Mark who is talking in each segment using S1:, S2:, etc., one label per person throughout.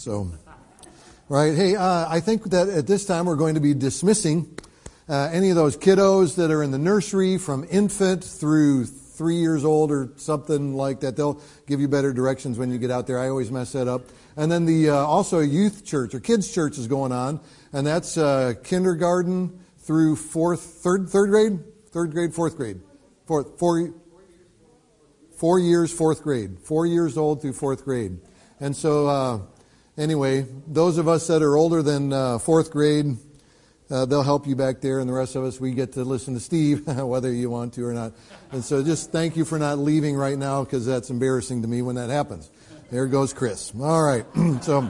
S1: So, right. Hey, uh, I think that at this time we're going to be dismissing uh, any of those kiddos that are in the nursery from infant through three years old or something like that. They'll give you better directions when you get out there. I always mess that up. And then the uh, also youth church or kids church is going on, and that's uh, kindergarten through fourth, third, third grade, third grade, fourth grade, fourth, four, four years, fourth grade, four years old through fourth grade. And so, uh, anyway, those of us that are older than uh, fourth grade, uh, they'll help you back there, and the rest of us, we get to listen to Steve, whether you want to or not. And so, just thank you for not leaving right now because that's embarrassing to me when that happens. There goes Chris. All right, so.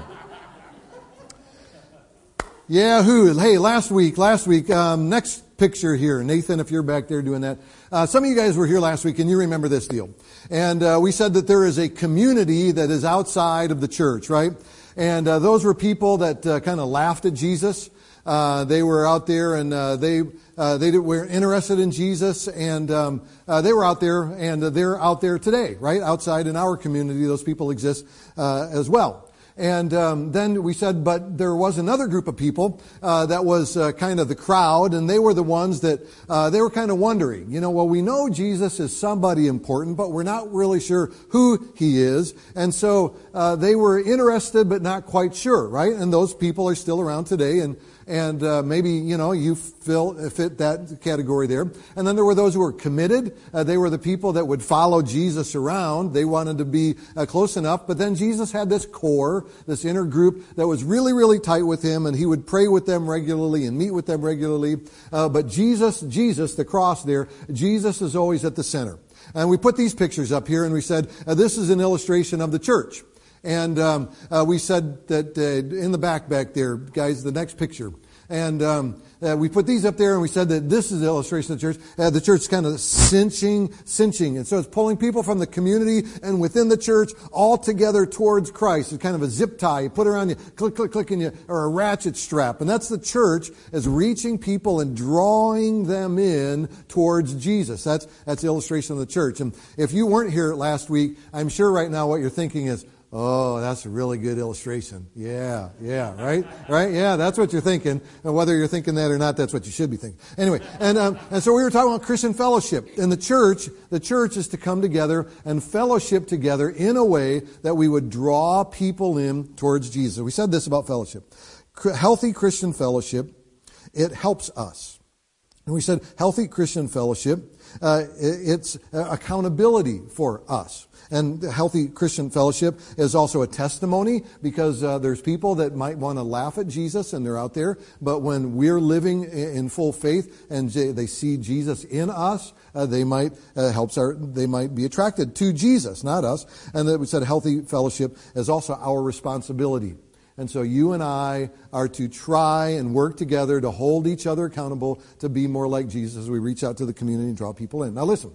S1: Yahoo! Hey, last week, last week, um, next picture here, Nathan, if you're back there doing that. Uh, some of you guys were here last week, and you remember this deal. And uh, we said that there is a community that is outside of the church, right? And uh, those were people that uh, kind of laughed at Jesus. Uh, they were out there and uh, they uh, they were interested in Jesus, and um, uh, they were out there, and they're out there today, right outside in our community. Those people exist uh, as well. And um, then we said, but there was another group of people uh, that was uh, kind of the crowd, and they were the ones that uh, they were kind of wondering, you know, well, we know Jesus is somebody important, but we're not really sure who he is. And so uh, they were interested, but not quite sure, right? And those people are still around today, and and uh, maybe you know you fill, fit that category there. And then there were those who were committed. Uh, they were the people that would follow Jesus around. They wanted to be uh, close enough. But then Jesus had this core, this inner group that was really, really tight with him, and he would pray with them regularly and meet with them regularly. Uh, but Jesus, Jesus, the cross there, Jesus is always at the center. And we put these pictures up here, and we said uh, this is an illustration of the church. And um, uh, we said that uh, in the back back there, guys, the next picture. And um, uh, we put these up there and we said that this is the illustration of the church. Uh, the church is kind of cinching, cinching. And so it's pulling people from the community and within the church all together towards Christ. It's kind of a zip tie. You put around you, click, click, click, and you, or a ratchet strap. And that's the church as reaching people and drawing them in towards Jesus. That's, that's the illustration of the church. And if you weren't here last week, I'm sure right now what you're thinking is, Oh, that's a really good illustration. Yeah, yeah, right? Right? Yeah, that's what you're thinking. And whether you're thinking that or not, that's what you should be thinking. Anyway, and, um, and so we were talking about Christian fellowship. And the church, the church is to come together and fellowship together in a way that we would draw people in towards Jesus. We said this about fellowship. Healthy Christian fellowship, it helps us. And we said healthy Christian fellowship, uh, it's accountability for us. And healthy Christian fellowship is also a testimony because uh, there's people that might want to laugh at Jesus and they're out there. But when we're living in full faith and they see Jesus in us, uh, they might uh, helps our they might be attracted to Jesus, not us. And that we said healthy fellowship is also our responsibility. And so you and I are to try and work together to hold each other accountable to be more like Jesus as we reach out to the community and draw people in. Now listen.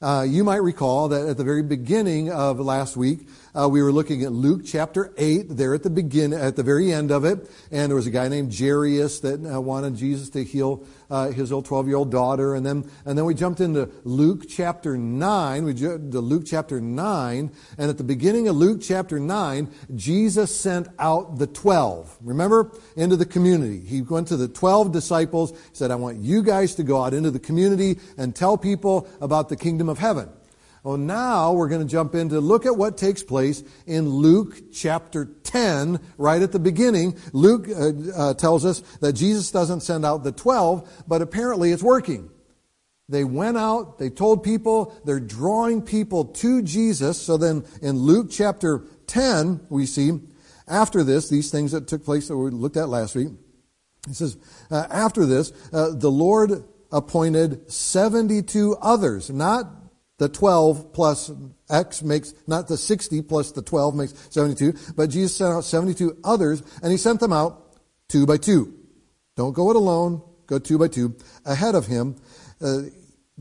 S1: Uh, you might recall that at the very beginning of last week, uh, we were looking at Luke chapter 8 there at the begin, at the very end of it. And there was a guy named Jairus that uh, wanted Jesus to heal uh, his old 12 year old daughter. And then, and then we jumped into Luke chapter 9. We jumped to Luke chapter 9. And at the beginning of Luke chapter 9, Jesus sent out the 12. Remember? Into the community. He went to the 12 disciples. Said, I want you guys to go out into the community and tell people about the kingdom of heaven. Well, now we're going to jump in to look at what takes place in Luke chapter 10, right at the beginning. Luke uh, uh, tells us that Jesus doesn't send out the 12, but apparently it's working. They went out, they told people, they're drawing people to Jesus. So then in Luke chapter 10, we see after this, these things that took place that we looked at last week. He says, uh, after this, uh, the Lord appointed 72 others, not the 12 plus X makes, not the 60 plus the 12 makes 72, but Jesus sent out 72 others, and he sent them out two by two. Don't go it alone, go two by two, ahead of him uh,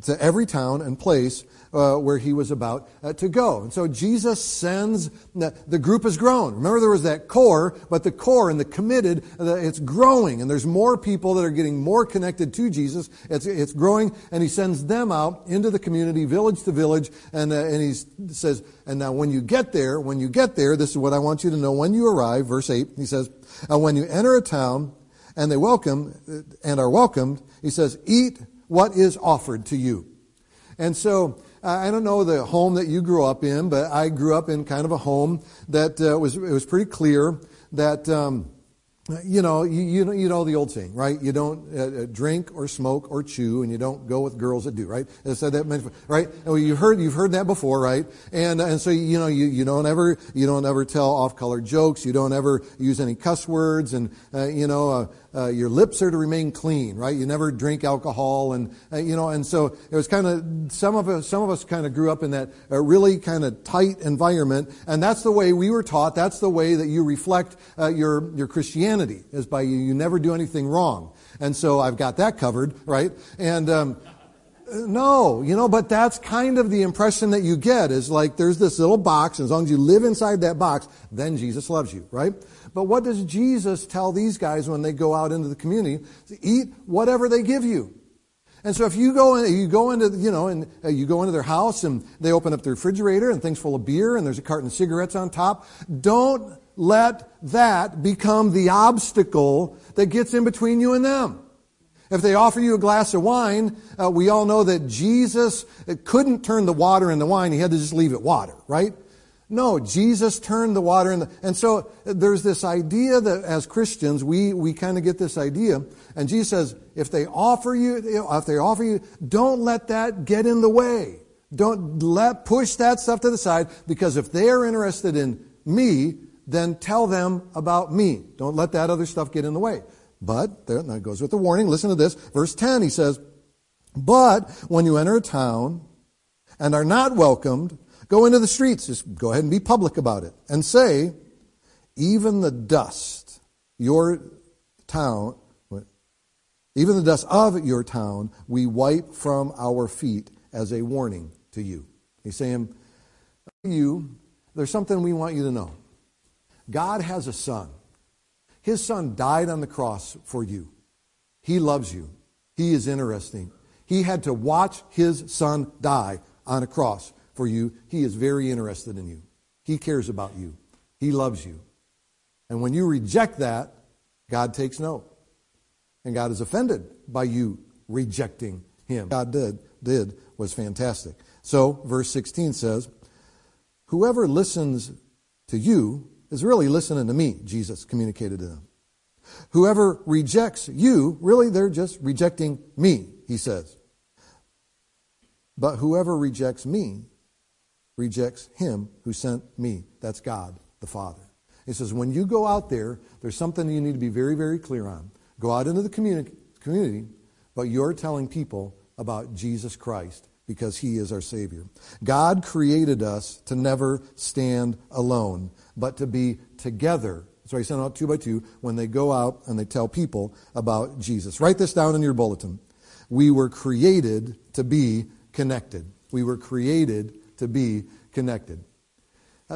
S1: to every town and place uh, where he was about uh, to go. And so Jesus sends, the group has grown. Remember there was that core, but the core and the committed, uh, it's growing. And there's more people that are getting more connected to Jesus. It's, it's growing, and he sends them out into the community, village to village, and, uh, and he says, and now when you get there, when you get there, this is what I want you to know when you arrive, verse 8, he says, when you enter a town, and they welcome and are welcomed, he says, eat what is offered to you. And so, I don't know the home that you grew up in, but I grew up in kind of a home that uh, was, it was pretty clear that, um, you know, you, you, know, you know the old saying, right? You don't uh, uh, drink or smoke or chew, and you don't go with girls that do, right? I said that, right? Well, you heard you've heard that before, right? And and so you know you, you don't ever you don't ever tell off-color jokes. You don't ever use any cuss words, and uh, you know uh, your lips are to remain clean, right? You never drink alcohol, and uh, you know, and so it was kind of some of us, some of us kind of grew up in that uh, really kind of tight environment, and that's the way we were taught. That's the way that you reflect uh, your your Christianity is by you, you never do anything wrong, and so I've got that covered, right? And um, no, you know, but that's kind of the impression that you get is like there's this little box, and as long as you live inside that box, then Jesus loves you, right? But what does Jesus tell these guys when they go out into the community? Eat whatever they give you. And so if you go in, you go into, you know, and uh, you go into their house and they open up the refrigerator and things full of beer and there's a carton of cigarettes on top, don't let that become the obstacle that gets in between you and them. If they offer you a glass of wine, uh, we all know that Jesus couldn't turn the water into wine. He had to just leave it water, right? No, Jesus turned the water into, and so there's this idea that as Christians, we, we kind of get this idea. And Jesus says, if they offer you, if they offer you, don't let that get in the way. Don't let, push that stuff to the side because if they are interested in me, then tell them about me. Don't let that other stuff get in the way. But, there, that goes with the warning. Listen to this. Verse 10, he says, But when you enter a town and are not welcomed, Go into the streets, just go ahead and be public about it, and say, even the dust, your town, even the dust of your town, we wipe from our feet as a warning to you. He's saying, you, there's something we want you to know. God has a son. His son died on the cross for you. He loves you. He is interesting. He had to watch his son die on a cross for you. He is very interested in you. He cares about you. He loves you. And when you reject that, God takes note. And God is offended by you rejecting him. God did did was fantastic. So, verse 16 says, Whoever listens to you is really listening to me, Jesus communicated to them. Whoever rejects you, really, they're just rejecting me, he says. But whoever rejects me rejects him who sent me. That's God, the Father. He says, when you go out there, there's something you need to be very, very clear on. Go out into the communi- community, but you're telling people about Jesus Christ because he is our Savior. God created us to never stand alone, but to be together. So he sent out two by two when they go out and they tell people about Jesus. Write this down in your bulletin. We were created to be connected. We were created to be connected.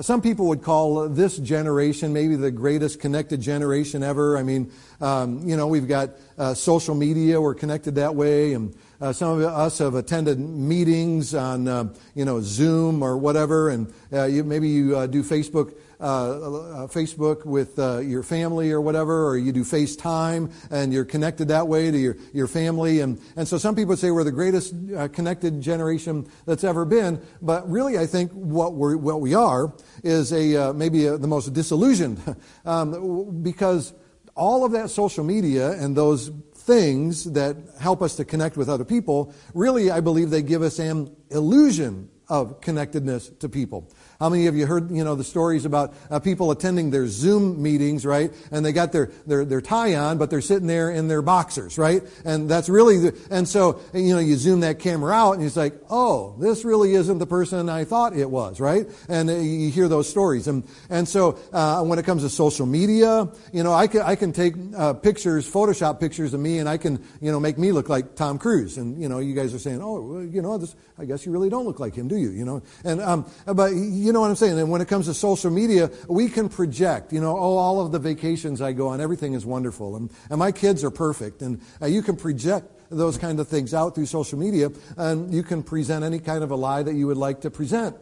S1: Some people would call this generation maybe the greatest connected generation ever. I mean, um, you know, we've got uh, social media, we're connected that way, and uh, some of us have attended meetings on, uh, you know, Zoom or whatever, and uh, you, maybe you uh, do Facebook uh, uh, Facebook with your family or whatever, or you do FaceTime and you're connected that way to your, your family. And, and so some people say we're the greatest connected generation that's ever been. But really, I think what, we're, what we are is a, maybe a, the most disillusioned um, because all of that social media and those things that help us to connect with other people, really, I believe they give us an illusion of connectedness to people. How many of you heard, you know, the stories about uh, people attending their Zoom meetings, right? And they got their, their, their tie on, but they're sitting there in their boxers, right? And that's really, the, and so, you know, you zoom that camera out and it's like, oh, this really isn't the person I thought it was, right? And uh, you hear those stories. And, and so, uh, when it comes to social media, you know, I can, I can take uh, pictures, Photoshop pictures of me and I can, you know, make me look like Tom Cruise. And, you know, you guys are saying, oh, well, you know, this, I guess you really don't look like him, do you? You know, and, um, but you know what I'm saying? And when it comes to social media, we can project, you know, oh, all of the vacations I go on, everything is wonderful. And, and my kids are perfect. And uh, you can project those kind of things out through social media, and you can present any kind of a lie that you would like to present.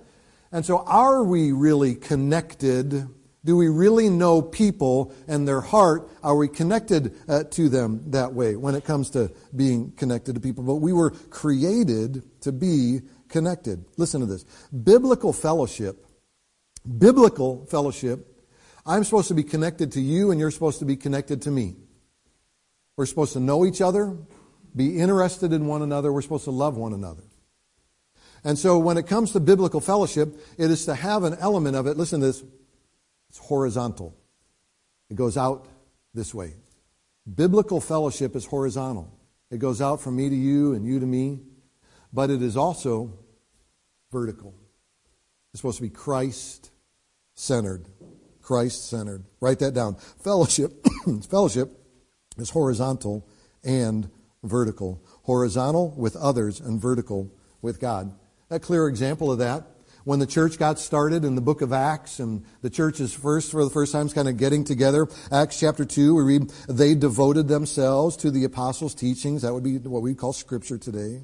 S1: And so, are we really connected? Do we really know people and their heart? Are we connected uh, to them that way when it comes to being connected to people? But we were created to be connected. Listen to this. Biblical fellowship, biblical fellowship, I'm supposed to be connected to you and you're supposed to be connected to me. We're supposed to know each other, be interested in one another, we're supposed to love one another. And so when it comes to biblical fellowship, it is to have an element of it. Listen to this. It's horizontal. It goes out this way. Biblical fellowship is horizontal. It goes out from me to you and you to me, but it is also vertical. It's supposed to be Christ centered. Christ centered. Write that down. Fellowship, fellowship is horizontal and vertical. Horizontal with others and vertical with God. A clear example of that when the church got started in the book of Acts and the church is first for the first time kind of getting together. Acts chapter 2, we read, they devoted themselves to the apostles' teachings. That would be what we call scripture today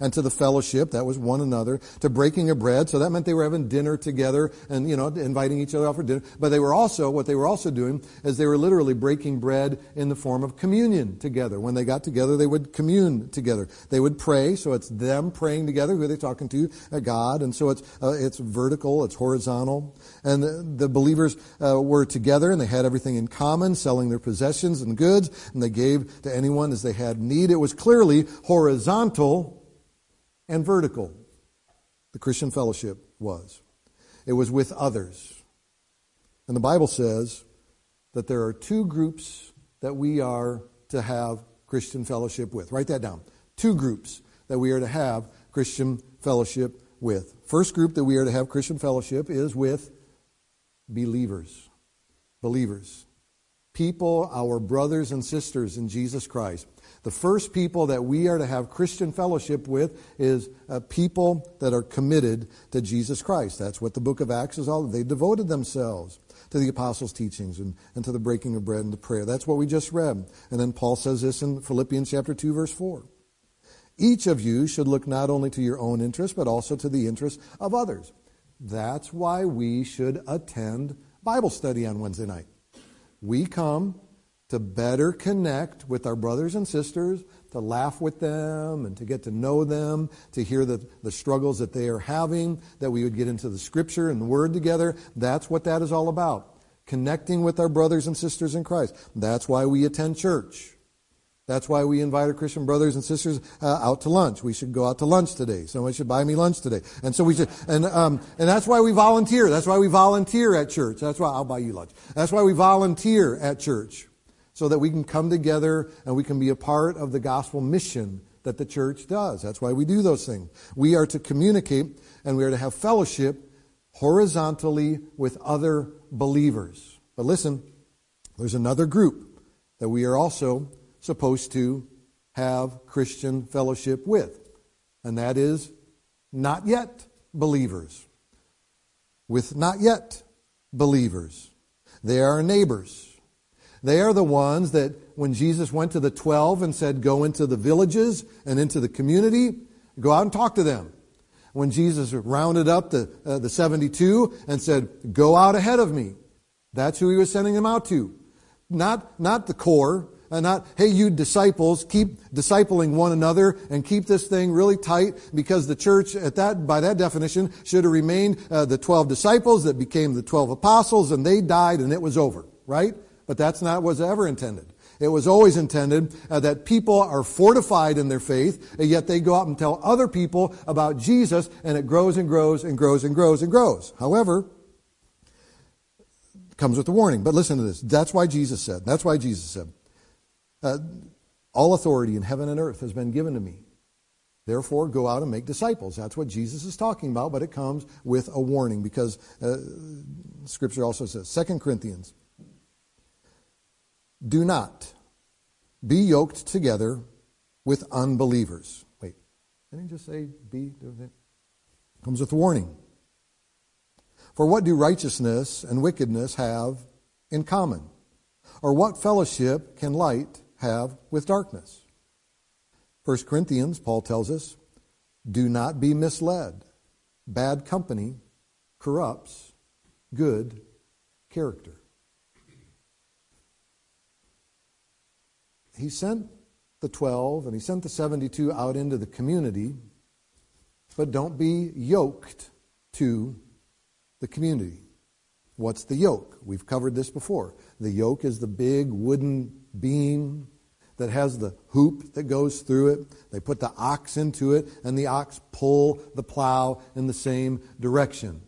S1: and to the fellowship, that was one another, to breaking of bread, so that meant they were having dinner together and, you know, inviting each other out for dinner. But they were also, what they were also doing is they were literally breaking bread in the form of communion together. When they got together, they would commune together. They would pray, so it's them praying together. Who are they talking to? Uh, God. And so it's, uh, it's vertical, it's horizontal. And the, the believers uh, were together and they had everything in common, selling their possessions and goods, and they gave to anyone as they had need. It was clearly horizontal and vertical. The Christian fellowship was. It was with others. And the Bible says that there are two groups that we are to have Christian fellowship with. Write that down. Two groups that we are to have Christian fellowship with. First group that we are to have Christian fellowship is with believers. Believers. People, our brothers and sisters in Jesus Christ. The first people that we are to have Christian fellowship with is uh, people that are committed to Jesus Christ. That's what the book of Acts is all. about. They devoted themselves to the apostles' teachings and, and to the breaking of bread and to prayer. That's what we just read. And then Paul says this in Philippians chapter 2, verse 4. Each of you should look not only to your own interest, but also to the interest of others. That's why we should attend Bible study on Wednesday night. We come to better connect with our brothers and sisters, to laugh with them and to get to know them, to hear the, the struggles that they are having, that we would get into the scripture and the word together. That's what that is all about. Connecting with our brothers and sisters in Christ. That's why we attend church. That's why we invite our Christian brothers and sisters uh, out to lunch. We should go out to lunch today. Someone should buy me lunch today. And so we should, and, um, and that's why we volunteer. That's why we volunteer at church. That's why I'll buy you lunch. That's why we volunteer at church so that we can come together and we can be a part of the gospel mission that the church does. That's why we do those things. We are to communicate and we are to have fellowship horizontally with other believers. But listen, there's another group that we are also supposed to have Christian fellowship with, and that is not yet believers. With not yet believers. They are neighbors. They are the ones that when Jesus went to the 12 and said, go into the villages and into the community, go out and talk to them. When Jesus rounded up the, uh, the 72 and said, go out ahead of me. That's who he was sending them out to. Not, not the core, and not, hey, you disciples, keep discipling one another and keep this thing really tight because the church, at that, by that definition, should have remained uh, the 12 disciples that became the 12 apostles and they died and it was over, right? But that's not what was ever intended. It was always intended uh, that people are fortified in their faith, yet they go out and tell other people about Jesus, and it grows and grows and grows and grows and grows. However, comes with a warning. But listen to this. That's why Jesus said, that's why Jesus said, uh, all authority in heaven and earth has been given to me. Therefore, go out and make disciples. That's what Jesus is talking about, but it comes with a warning because uh, Scripture also says, 2 Corinthians, do not be yoked together with unbelievers. Wait, didn't he just say be? Comes with a warning. For what do righteousness and wickedness have in common? Or what fellowship can light have with darkness? 1 Corinthians, Paul tells us, do not be misled. Bad company corrupts good character. He sent the 12 and he sent the 72 out into the community, but don't be yoked to the community. What's the yoke? We've covered this before. The yoke is the big wooden beam that has the hoop that goes through it. They put the ox into it, and the ox pull the plow in the same direction.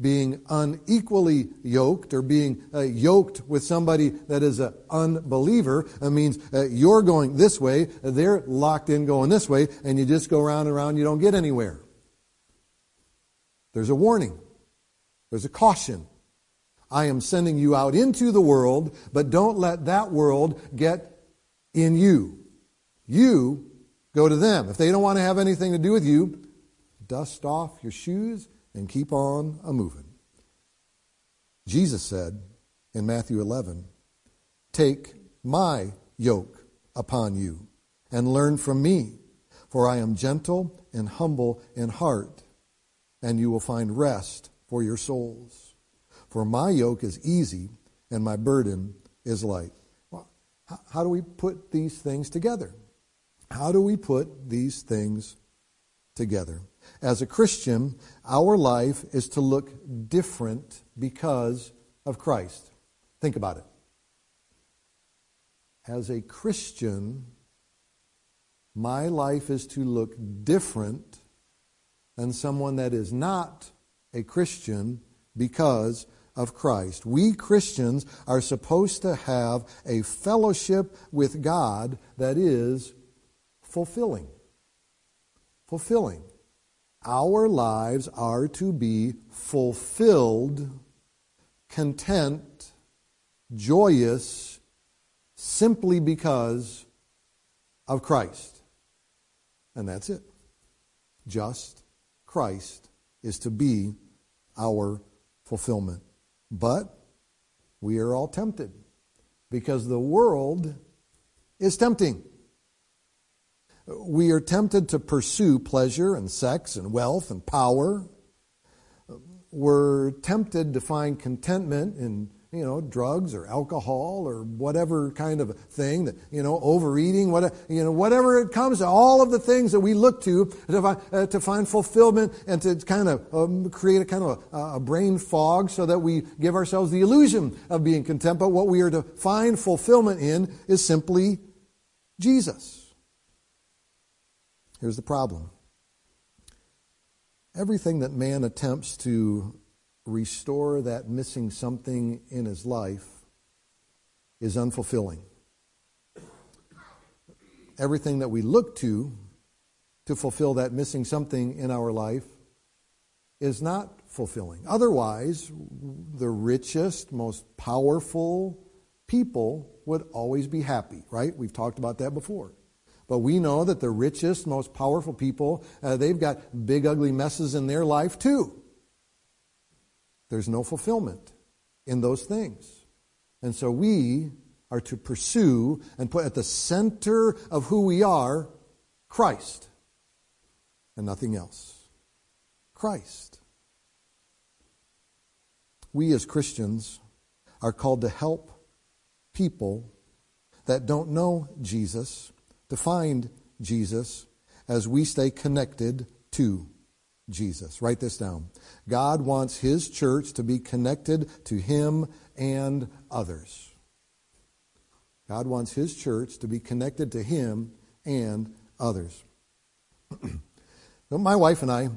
S1: Being unequally yoked or being uh, yoked with somebody that is an unbeliever uh, means uh, you're going this way, they're locked in going this way, and you just go around and around, you don't get anywhere. There's a warning. There's a caution. I am sending you out into the world, but don't let that world get in you. You go to them. If they don't want to have anything to do with you, dust off your shoes and keep on a moving. Jesus said in Matthew 11, Take my yoke upon you and learn from me, for I am gentle and humble in heart, and you will find rest for your souls. For my yoke is easy and my burden is light. Well, how do we put these things together? How do we put these things together? As a Christian, our life is to look different because of Christ. Think about it. As a Christian, my life is to look different than someone that is not a Christian because of Christ. We Christians are supposed to have a fellowship with God that is fulfilling. Fulfilling. Our lives are to be fulfilled, content, joyous, simply because of Christ. And that's it. Just Christ is to be our fulfillment. But we are all tempted because the world is tempting. We are tempted to pursue pleasure and sex and wealth and power. We're tempted to find contentment in you know, drugs or alcohol or whatever kind of thing that, you know, overeating, what, you know, whatever it comes to, all of the things that we look to to find, uh, to find fulfillment and to kind of um, create a kind of a, a brain fog so that we give ourselves the illusion of being content. But what we are to find fulfillment in is simply Jesus. Here's the problem. Everything that man attempts to restore that missing something in his life is unfulfilling. Everything that we look to to fulfill that missing something in our life is not fulfilling. Otherwise, the richest, most powerful people would always be happy, right? We've talked about that before. But we know that the richest, most powerful people, uh, they've got big, ugly messes in their life too. There's no fulfillment in those things. And so we are to pursue and put at the center of who we are Christ and nothing else. Christ. We as Christians are called to help people that don't know Jesus to find Jesus as we stay connected to Jesus. Write this down. God wants His church to be connected to Him and others. God wants His church to be connected to Him and others. My wife and I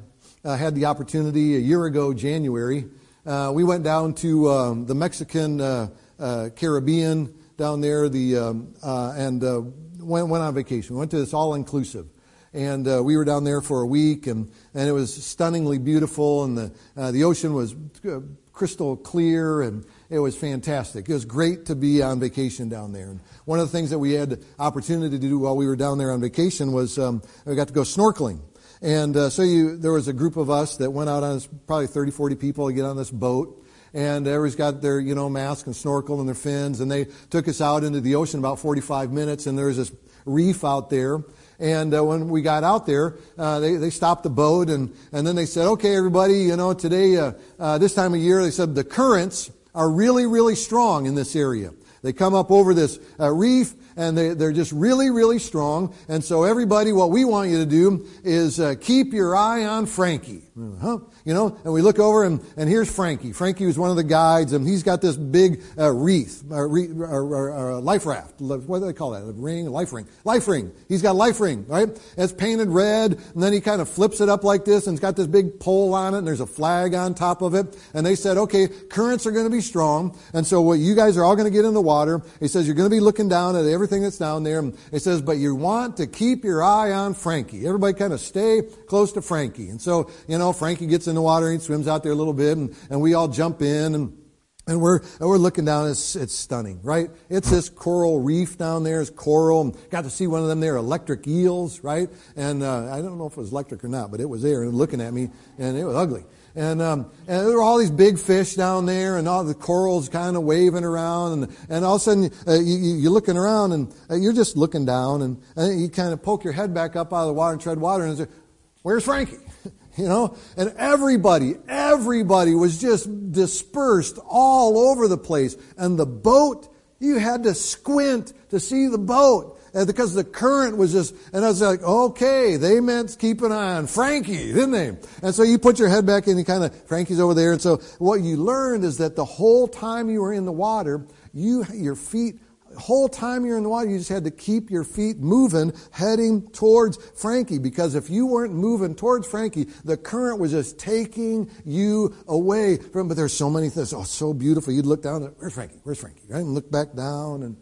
S1: uh, had the opportunity a year ago, January. Uh, we went down to um, the Mexican uh, uh Caribbean down there, the um, uh, and uh, went, went on vacation. We went to this all inclusive and uh, we were down there for a week, and, and it was stunningly beautiful, and the uh, the ocean was uh, crystal clear, and it was fantastic. It was great to be on vacation down there. And one of the things that we had opportunity to do while we were down there on vacation was um, we got to go snorkeling. And uh, so you, there was a group of us that went out on this, probably 30, 40 people to get on this boat and everybody's got their, you know, mask and snorkel and their fins, and they took us out into the ocean about 45 minutes, and there was this reef out there. And uh, when we got out there, uh, they, they stopped the boat, and, and then they said, okay, everybody, you know, today, uh, uh this time of year, they said the currents are really, really strong in this area. They come up over this uh, reef, and they, they're just really, really strong. And so everybody, what we want you to do is uh, keep your eye on Frankie. Huh? You know, and we look over and, and here's Frankie. Frankie was one of the guides and he's got this big uh, wreath, uh, re, uh, life raft. What do they call that? A ring? Life ring. Life ring. He's got life ring, right? It's painted red and then he kind of flips it up like this and it's got this big pole on it and there's a flag on top of it. And they said, okay, currents are going to be strong. And so what you guys are all going to get in the water. He says, you're going to be looking down at everything that's down there. And he says, but you want to keep your eye on Frankie. Everybody kind of stay close to Frankie. And so, you know, Frankie gets in the water and swims out there a little bit and, and we all jump in and and we're, and we're looking down, it's, it's stunning, right? It's this coral reef down there, it's coral, got to see one of them there, electric eels, right? And, uh, I don't know if it was electric or not, but it was there and looking at me, and it was ugly. And, um, and there were all these big fish down there, and all the corals kind of waving around, and, and all of a sudden uh, you, you're looking around, and uh, you're just looking down, and, and you kind of poke your head back up out of the water and tread water, and say, "Where's Frankie?" you know? And everybody, everybody was just dispersed all over the place. And the boat, you had to squint to see the boat. And because the current was just, and I was like, okay, they meant keep an eye on Frankie, didn't they? And so you put your head back in, you kind of, Frankie's over there. And so what you learned is that the whole time you were in the water, you, your feet whole time you're in the water, you just had to keep your feet moving, heading towards Frankie. Because if you weren't moving towards Frankie, the current was just taking you away from. But there's so many things. Oh, so beautiful. You'd look down. Where's Frankie? Where's Frankie? Right, and look back down, and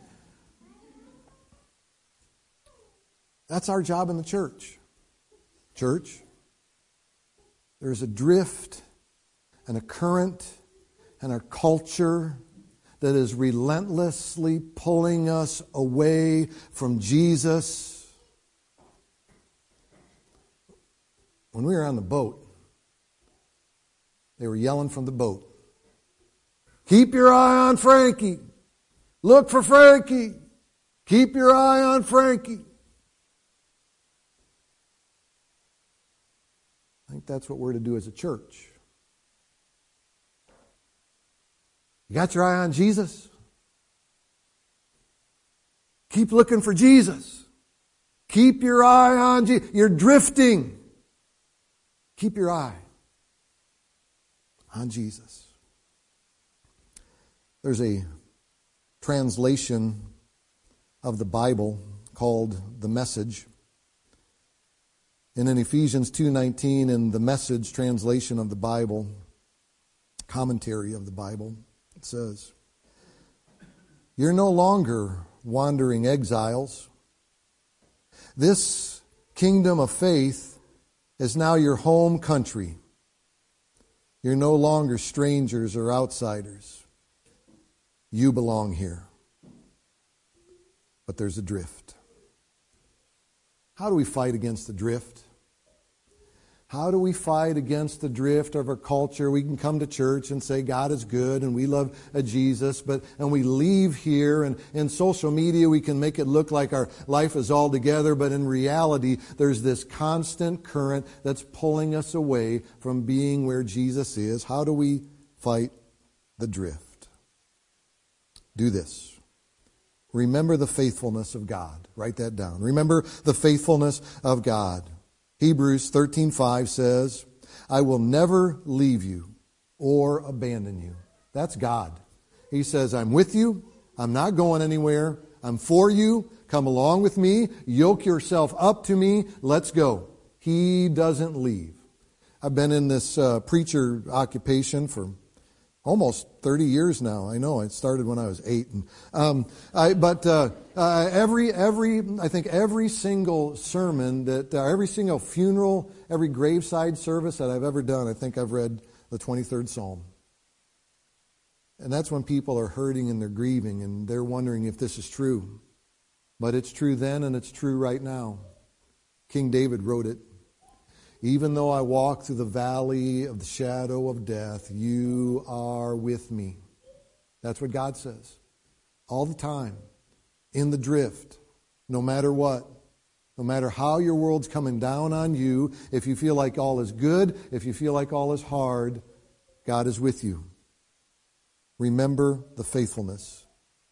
S1: that's our job in the church. Church. There's a drift and a current and a culture that is relentlessly pulling us away from Jesus. When we were on the boat, they were yelling from the boat Keep your eye on Frankie. Look for Frankie. Keep your eye on Frankie. I think that's what we're to do as a church. You got your eye on Jesus? Keep looking for Jesus. Keep your eye on Jesus. You're drifting. Keep your eye on Jesus. There's a translation of the Bible called the Message. And in Ephesians 2:19 in the Message translation of the Bible, commentary of the Bible, it says, You're no longer wandering exiles. This kingdom of faith is now your home country. You're no longer strangers or outsiders. You belong here. But there's a drift. How do we fight against the drift? How do we fight against the drift of our culture? We can come to church and say God is good and we love uh, Jesus, but and we leave here and in social media we can make it look like our life is all together, but in reality there's this constant current that's pulling us away from being where Jesus is. How do we fight the drift? Do this. Remember the faithfulness of God. Write that down. Remember the faithfulness of God. Hebrews 13:5 says, "I will never leave you or abandon you." That's God. He says, "I'm with you. I'm not going anywhere. I'm for you. Come along with me. Yoke yourself up to me. Let's go. He doesn't leave. I've been in this uh, preacher occupation for almost 30 years now. I know it started when I was eight. And, um, I, but uh, uh, every, every, I think every single sermon that, uh, every single funeral, every graveside service that I've ever done, I think I've read the 23rd Psalm. And that's when people are hurting and they're grieving and they're wondering if this is true. But it's true then and it's true right now. King David wrote it. Even though I walk through the valley of the shadow of death, you are with me. That's what God says. All the time. In the drift. No matter what. No matter how your world's coming down on you, if you feel like all is good, if you feel like all is hard, God is with you. Remember the faithfulness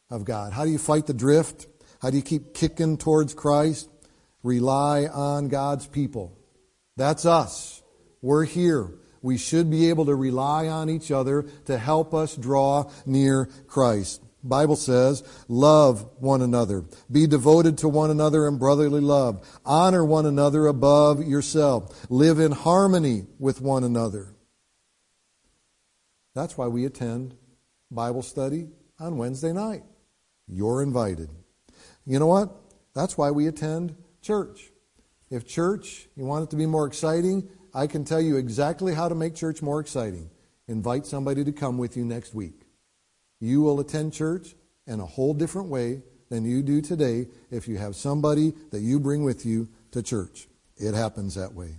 S1: of God. How do you fight the drift? How do you keep kicking towards Christ? Rely on God's people. That's us. We're here. We should be able to rely on each other to help us draw near Christ. Bible says, love one another. Be devoted to one another in brotherly love. Honor one another above yourself. Live in harmony with one another. That's why we attend Bible study on Wednesday night. You're invited. You know what? That's why we attend church. If church, you want it to be more exciting, I can tell you exactly how to make church more exciting. Invite somebody to come with you next week. You will attend church in a whole different way than you do today if you have somebody that you bring with you to church. It happens that way.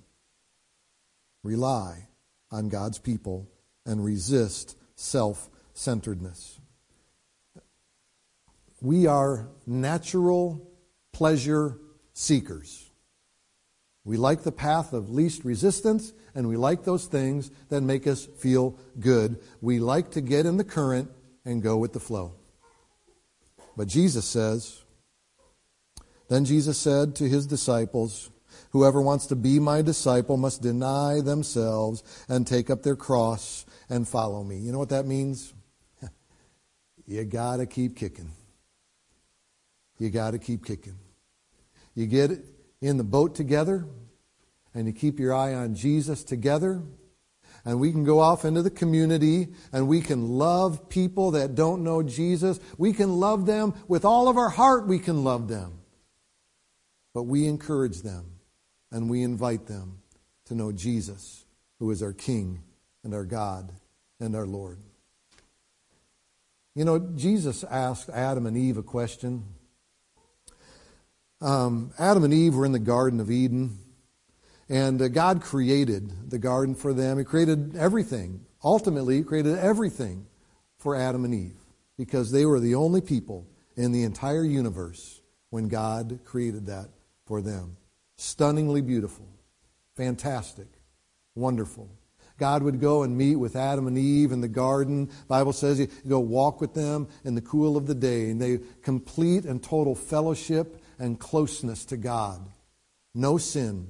S1: Rely on God's people and resist self centeredness. We are natural pleasure seekers. We like the path of least resistance, and we like those things that make us feel good. We like to get in the current and go with the flow. But Jesus says, Then Jesus said to his disciples, Whoever wants to be my disciple must deny themselves and take up their cross and follow me. You know what that means? you got to keep kicking. You got to keep kicking. You get in the boat together and you keep your eye on Jesus together. And we can go off into the community and we can love people that don't know Jesus. We can love them with all of our heart, we can love them. But we encourage them and we invite them to know Jesus, who is our King and our God and our Lord. You know, Jesus asked Adam and Eve a question. Um, Adam and Eve were in the Garden of Eden, and uh, God created the garden for them. He created everything. Ultimately, He created everything for Adam and Eve because they were the only people in the entire universe when God created that for them. Stunningly beautiful, fantastic, wonderful. God would go and meet with Adam and Eve in the garden. Bible says you go walk with them in the cool of the day, and they complete and total fellowship and closeness to God. No sin,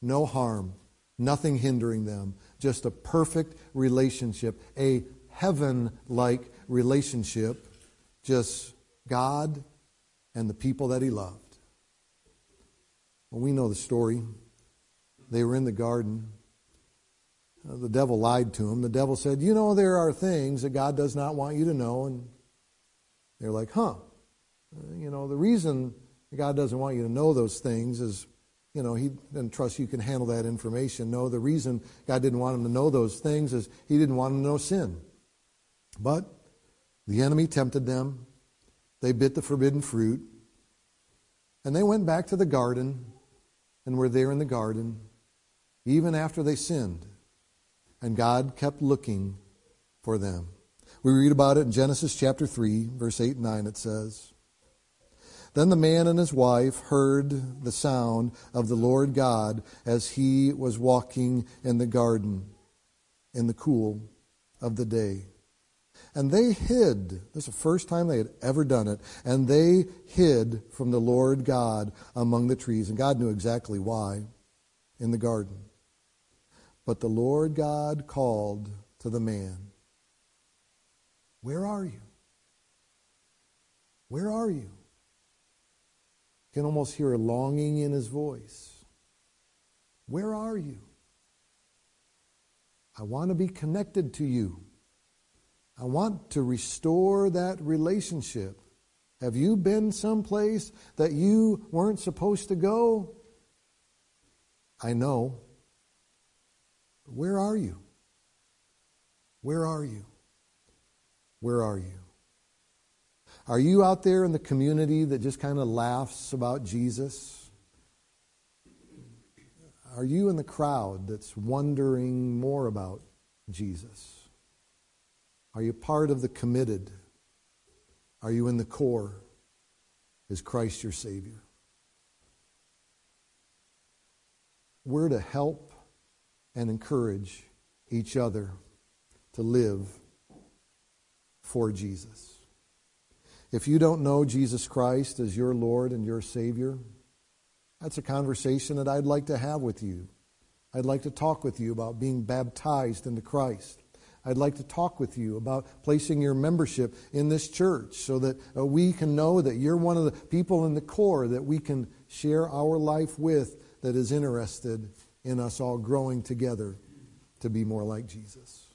S1: no harm, nothing hindering them. Just a perfect relationship, a heaven like relationship. Just God and the people that He loved. Well, we know the story. They were in the garden. Uh, the devil lied to them. The devil said, You know, there are things that God does not want you to know. And they're like, Huh. Uh, you know, the reason God doesn't want you to know those things is, you know, He doesn't trust you can handle that information. No, the reason God didn't want him to know those things is He didn't want him to know sin. But the enemy tempted them. They bit the forbidden fruit. And they went back to the garden and were there in the garden even after they sinned. And God kept looking for them. We read about it in Genesis chapter 3, verse 8 and 9. It says, then the man and his wife heard the sound of the Lord God as he was walking in the garden in the cool of the day. And they hid. This is the first time they had ever done it. And they hid from the Lord God among the trees. And God knew exactly why in the garden. But the Lord God called to the man, Where are you? Where are you? Can almost hear a longing in his voice. Where are you? I want to be connected to you. I want to restore that relationship. Have you been someplace that you weren't supposed to go? I know. Where are you? Where are you? Where are you? Are you out there in the community that just kind of laughs about Jesus? Are you in the crowd that's wondering more about Jesus? Are you part of the committed? Are you in the core? Is Christ your Savior? We're to help and encourage each other to live for Jesus. If you don't know Jesus Christ as your Lord and your Savior, that's a conversation that I'd like to have with you. I'd like to talk with you about being baptized into Christ. I'd like to talk with you about placing your membership in this church so that uh, we can know that you're one of the people in the core that we can share our life with that is interested in us all growing together to be more like Jesus.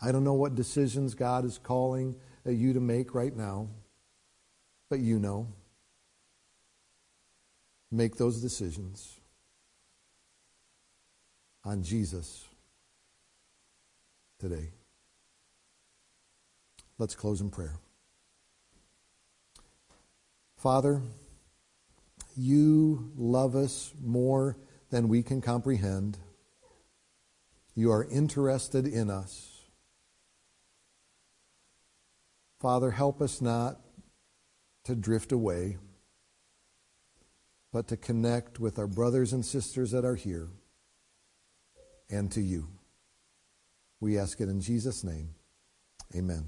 S1: I don't know what decisions God is calling you to make right now, but you know. Make those decisions on Jesus today. Let's close in prayer. Father, you love us more than we can comprehend. You are interested in us. Father, help us not to drift away, but to connect with our brothers and sisters that are here and to you. We ask it in Jesus' name. Amen.